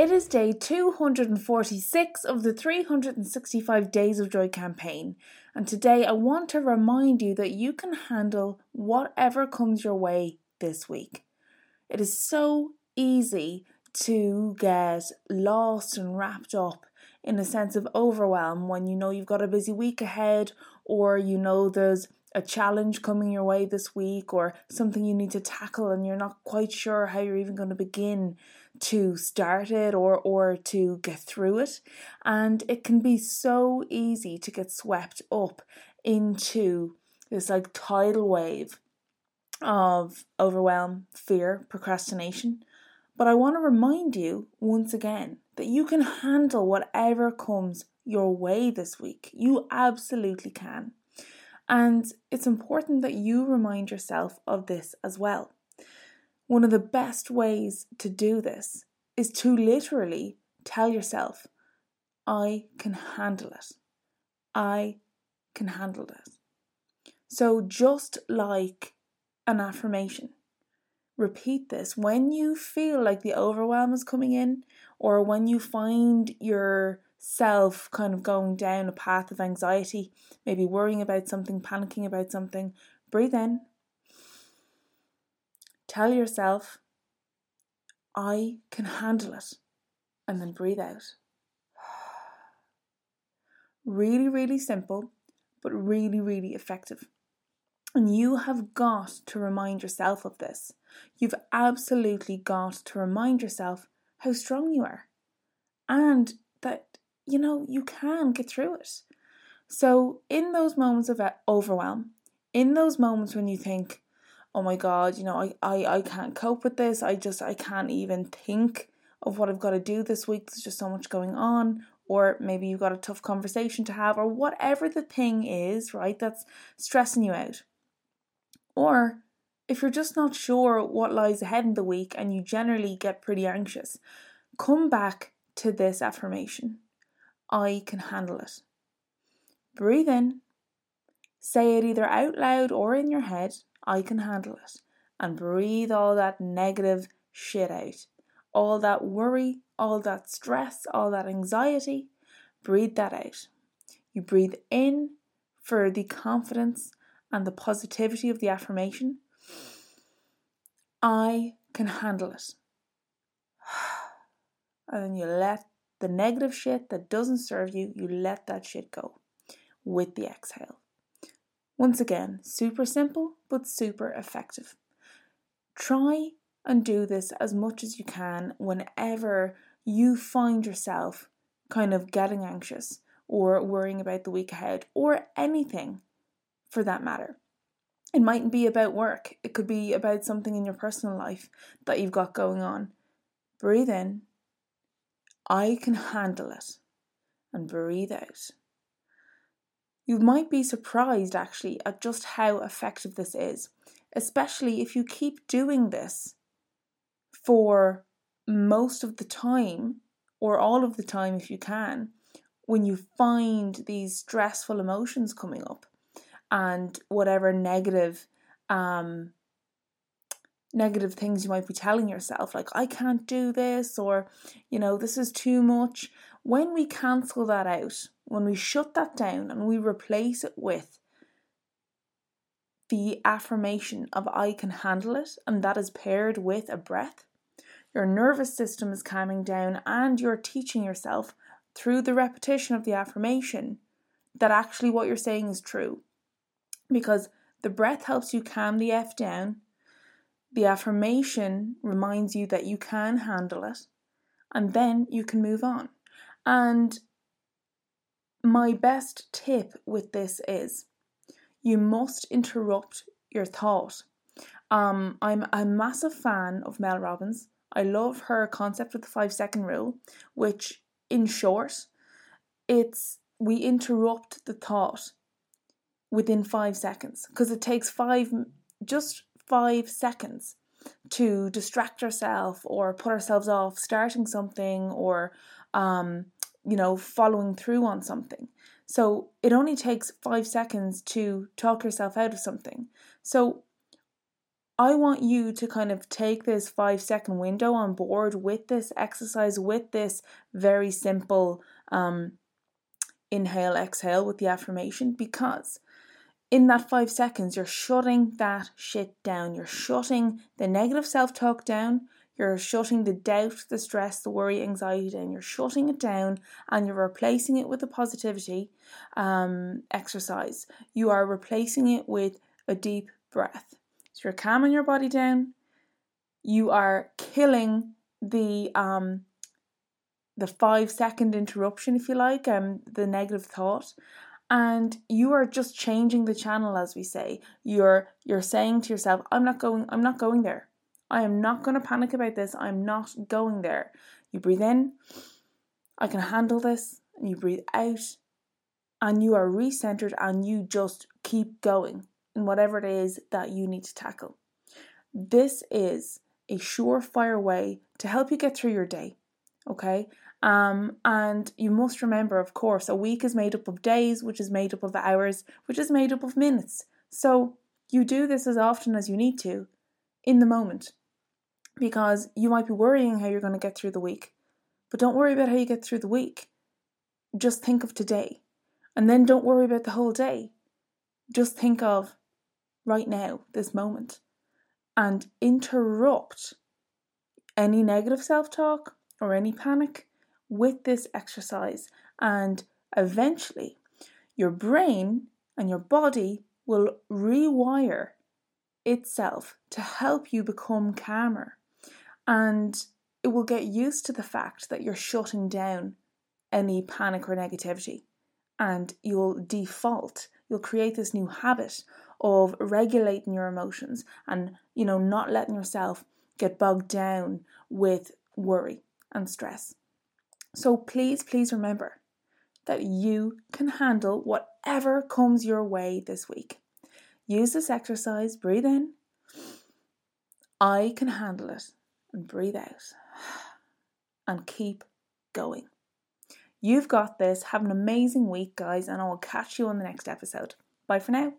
It is day 246 of the 365 Days of Joy campaign, and today I want to remind you that you can handle whatever comes your way this week. It is so easy to get lost and wrapped up in a sense of overwhelm when you know you've got a busy week ahead or you know there's a challenge coming your way this week or something you need to tackle and you're not quite sure how you're even going to begin to start it or or to get through it and it can be so easy to get swept up into this like tidal wave of overwhelm, fear, procrastination. But I want to remind you once again that you can handle whatever comes your way this week. You absolutely can. And it's important that you remind yourself of this as well. One of the best ways to do this is to literally tell yourself, I can handle it. I can handle it. So, just like an affirmation, repeat this when you feel like the overwhelm is coming in, or when you find yourself kind of going down a path of anxiety, maybe worrying about something, panicking about something, breathe in Tell yourself, I can handle it. And then breathe out. Really, really simple, but really, really effective. And you have got to remind yourself of this. You've absolutely got to remind yourself how strong you are and that, you know, you can get through it. So, in those moments of uh, overwhelm, in those moments when you think, oh my god, you know, I, I, I can't cope with this. I just I can't even think of what I've got to do this week. There's just so much going on. Or maybe you've got a tough conversation to have, or whatever the thing is, right, that's stressing you out. Or if you're just not sure what lies ahead in the week and you generally get pretty anxious, come back to this affirmation I can handle it. Breathe in, say it either out loud or in your head, I can handle it. And breathe all that negative shit out. All that worry, all that stress, all that anxiety. Breathe that out. You breathe in for the confidence and the positivity of the affirmation. I can handle it. And then you let the negative shit that doesn't serve you, you let that shit go with the exhale. Once again, super simple but super effective. Try and do this as much as you can whenever you find yourself kind of getting anxious or worrying about the week ahead or anything for that matter. It mightn't be about work, it could be about something in your personal life that you've got going on. Breathe in. I can handle it. And breathe out. You might be surprised actually at just how effective this is, especially if you keep doing this for most of the time or all of the time if you can when you find these stressful emotions coming up and whatever negative um negative things you might be telling yourself like I can't do this or you know this is too much when we cancel that out when we shut that down and we replace it with the affirmation of I can handle it, and that is paired with a breath, your nervous system is calming down, and you're teaching yourself through the repetition of the affirmation that actually what you're saying is true. Because the breath helps you calm the F down, the affirmation reminds you that you can handle it, and then you can move on. And my best tip with this is you must interrupt your thought. Um, I'm a massive fan of Mel Robbins. I love her concept of the five second rule, which, in short, it's we interrupt the thought within five seconds because it takes five, just five seconds to distract ourselves or put ourselves off starting something or um, you know, following through on something. So it only takes five seconds to talk yourself out of something. So I want you to kind of take this five second window on board with this exercise, with this very simple um, inhale, exhale with the affirmation, because in that five seconds, you're shutting that shit down. You're shutting the negative self talk down. You're shutting the doubt, the stress, the worry, anxiety down. You're shutting it down and you're replacing it with a positivity um, exercise. You are replacing it with a deep breath. So you're calming your body down. You are killing the um, the five second interruption, if you like, um, the negative thought, and you are just changing the channel, as we say. You're you're saying to yourself, "I'm not going. I'm not going there. I am not going to panic about this. I'm not going there." You breathe in. I can handle this, and you breathe out, and you are recentered, and you just keep going in whatever it is that you need to tackle. This is a surefire way to help you get through your day. Okay. Um, and you must remember, of course, a week is made up of days, which is made up of hours, which is made up of minutes. So you do this as often as you need to in the moment because you might be worrying how you're going to get through the week. But don't worry about how you get through the week. Just think of today. And then don't worry about the whole day. Just think of right now, this moment, and interrupt any negative self talk or any panic with this exercise. And eventually, your brain and your body will rewire itself to help you become calmer. And it will get used to the fact that you're shutting down any panic or negativity. And you'll default, you'll create this new habit of regulating your emotions and, you know, not letting yourself get bogged down with worry and stress. So please, please remember that you can handle whatever comes your way this week. Use this exercise, breathe in. I can handle it and breathe out and keep going. You've got this. Have an amazing week, guys, and I will catch you on the next episode. Bye for now.